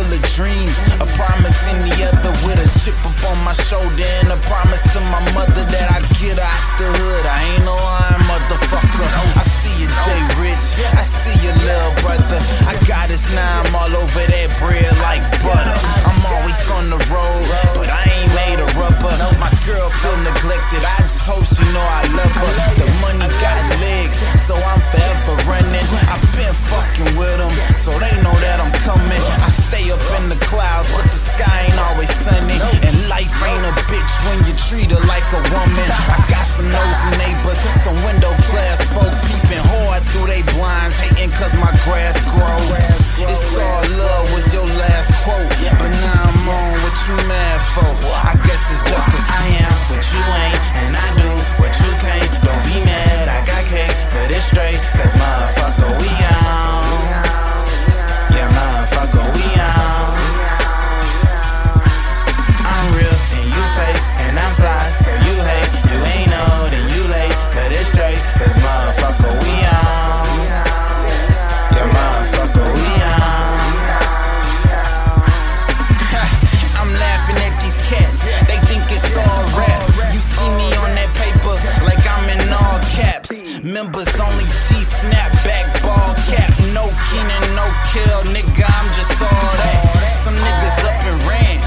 full of dreams. A promise in the other with a chip up on my shoulder. And a promise to my mother that I get her out the hood. I ain't no lying motherfucker. I see you, Jay Rich. I see you, little brother. I got his nine all over that bread like butter. I'm always on the road, but I ain't made of rubber. My treat her like a woman. I got some nosy neighbors, some window glass folk peeping hard through they blinds, hating cause my grass grows. Members only T snapback, ball cap, no Keenan, no kill. Nigga, I'm just all that. Some niggas up and ran.